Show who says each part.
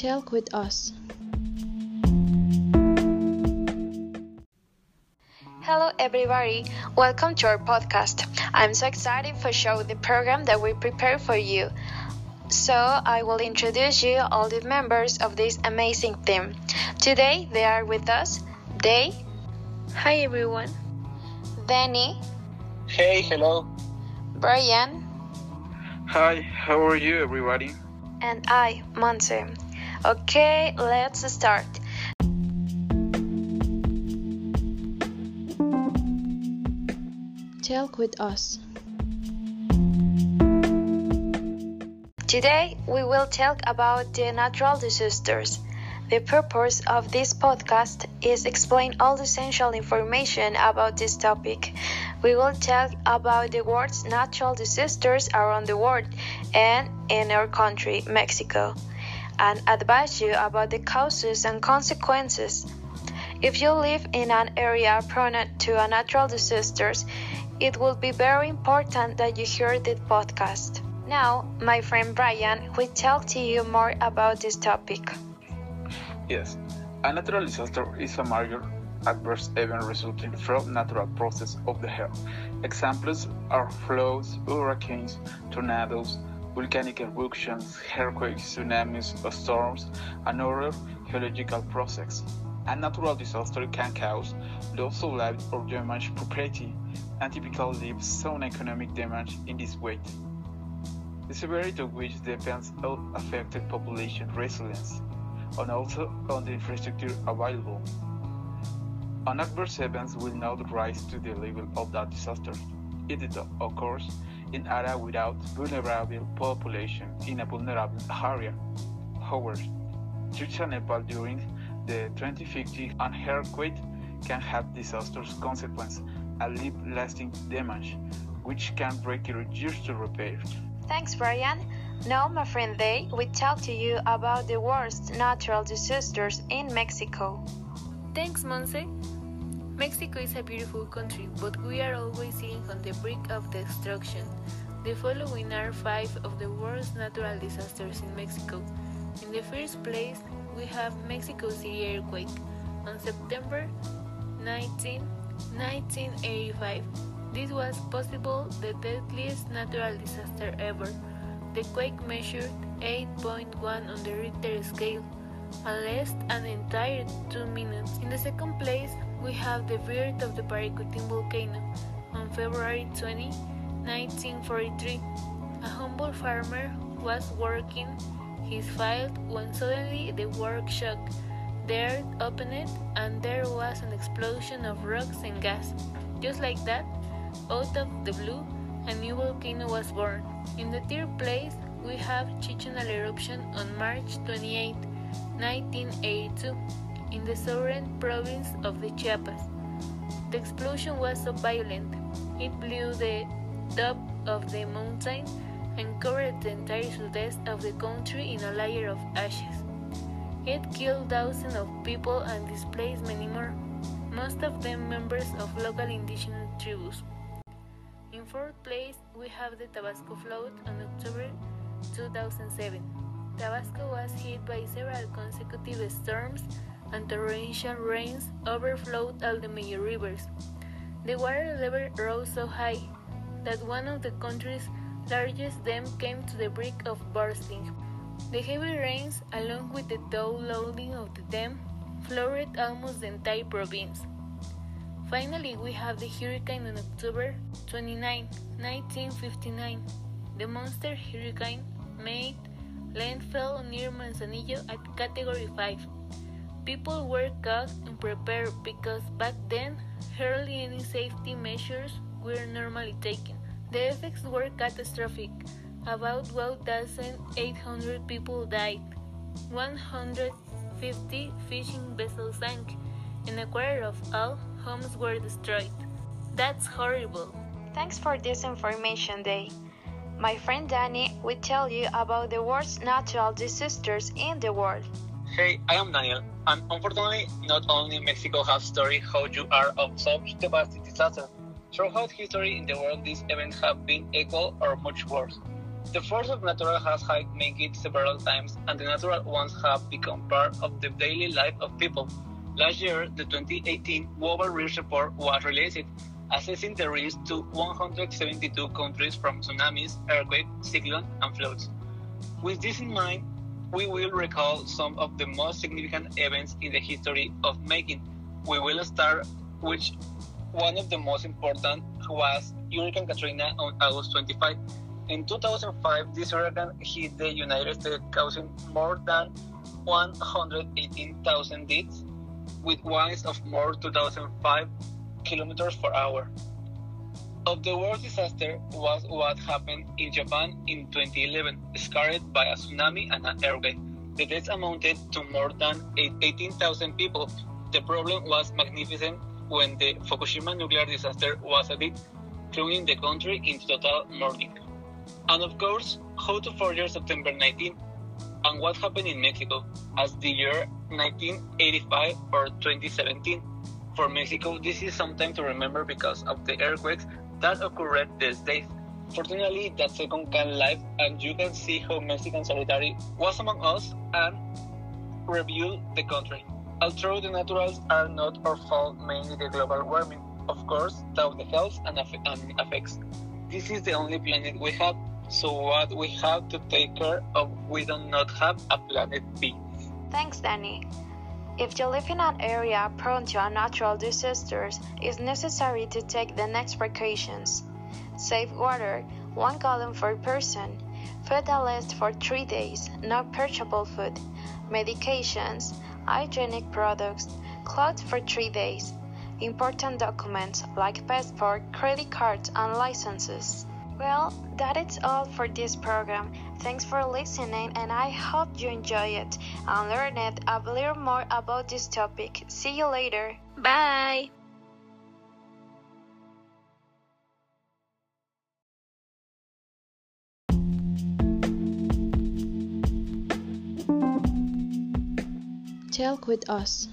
Speaker 1: Talk with us.
Speaker 2: Hello, everybody. Welcome to our podcast. I'm so excited for show the program that we prepare for you. So I will introduce you all the members of this amazing team. Today they are with us. They.
Speaker 3: Hi everyone.
Speaker 2: Danny.
Speaker 4: Hey, hello.
Speaker 2: Brian.
Speaker 5: Hi, how are you, everybody?
Speaker 2: And I, Monse. Okay, let's start.
Speaker 1: Talk with us.
Speaker 2: Today we will talk about the natural disasters. The purpose of this podcast is explain all the essential information about this topic. We will talk about the world's natural disasters around the world and in our country, Mexico, and advise you about the causes and consequences. If you live in an area prone to natural disasters, it will be very important that you hear this podcast. Now, my friend Brian will talk to you more about this topic.
Speaker 5: Yes, a natural disaster is a major adverse event resulting from natural process of the earth. Examples are floods, hurricanes, tornadoes, volcanic eruptions, earthquakes, tsunamis, storms, and other geological processes. A natural disaster can cause loss of life or damage property, and typically leave some economic damage in this way. The severity of which depends on affected population resilience and also on the infrastructure available. An adverse event will not rise to the level of that disaster. If It occurs in area without vulnerable population in a vulnerable area. However, such an Nepal during the 2050 an earthquake can have disastrous consequences and leave lasting damage, which can break years to repair.
Speaker 2: Thanks, Brian. Now, my friend Day will talk to you about the worst natural disasters in Mexico.
Speaker 3: Thanks, Monse. Mexico is a beautiful country, but we are always sitting on the brink of destruction. The following are five of the worst natural disasters in Mexico. In the first place, we have Mexico City earthquake on September 19, 1985. This was possible the deadliest natural disaster ever. The quake measured 8.1 on the Richter scale and lasted an entire two minutes. In the second place, we have the birth of the Paricutin volcano on February 20, 1943. A humble farmer was working his field when suddenly the work shocked. The earth opened and there was an explosion of rocks and gas. Just like that, out of the blue, a new volcano was born. In the third place, we have Chichonal eruption on March 28, 1982, in the southern province of the Chiapas. The explosion was so violent, it blew the top of the mountain and covered the entire southeast of the country in a layer of ashes. It killed thousands of people and displaced many more, most of them members of local indigenous tribes. In fourth place, we have the Tabasco flood on October 2007. Tabasco was hit by several consecutive storms and torrential rains overflowed all the major rivers. The water level rose so high that one of the country's largest dams came to the brink of bursting. The heavy rains, along with the loading of the dam, flooded almost the entire province. Finally, we have the hurricane on October 29, 1959. The monster hurricane made landfall near Manzanillo at Category 5. People were caught and prepared because back then hardly any safety measures were normally taken. The effects were catastrophic. About 1,800 people died. 150 fishing vessels sank, and a quarter of all homes were destroyed. That's horrible.
Speaker 2: Thanks for this information, Day. My friend Danny will tell you about the worst natural disasters in the world.
Speaker 4: Hey, I am Daniel, and unfortunately, not only Mexico has story how you are of such devastating disaster. Throughout history in the world, these events have been equal or much worse. The force of natural has made it several times, and the natural ones have become part of the daily life of people. Last year, the 2018 Global Risk Report was released, assessing the risk to 172 countries from tsunamis, earthquakes, cyclones, and floods. With this in mind, we will recall some of the most significant events in the history of making. We will start with one of the most important was Hurricane Katrina on August 25. In 2005, this hurricane hit the United States, causing more than 118,000 deaths, with winds of more 2005 kilometers per hour. Of the worst disaster was what happened in Japan in 2011, scarred by a tsunami and an earthquake. The deaths amounted to more than 18,000 people. The problem was magnificent when the Fukushima nuclear disaster was a bit, plunging the country into total mourning. And of course, how to forget September 19 and what happened in Mexico as the year 1985 or 2017. For Mexico, this is something to remember because of the earthquakes that occurred these days. Fortunately, that second can live, and you can see how Mexican solidarity was among us and rebuild the country. Although the naturals are not our fault, mainly the global warming, of course, that the health and, and effects. This is the only planet we have, so what we have to take care of, we do not have a planet B.
Speaker 2: Thanks, Danny. If you live in an area prone to natural disasters, it's necessary to take the next precautions. Save water, 1 gallon per person, food that lasts for 3 days, no perishable food, medications, hygienic products, clothes for 3 days, important documents like passport, credit cards, and licenses. Well, that is all for this program. Thanks for listening, and I hope you enjoy it and learned it a little more about this topic. See you later.
Speaker 3: Bye.
Speaker 2: Talk with us.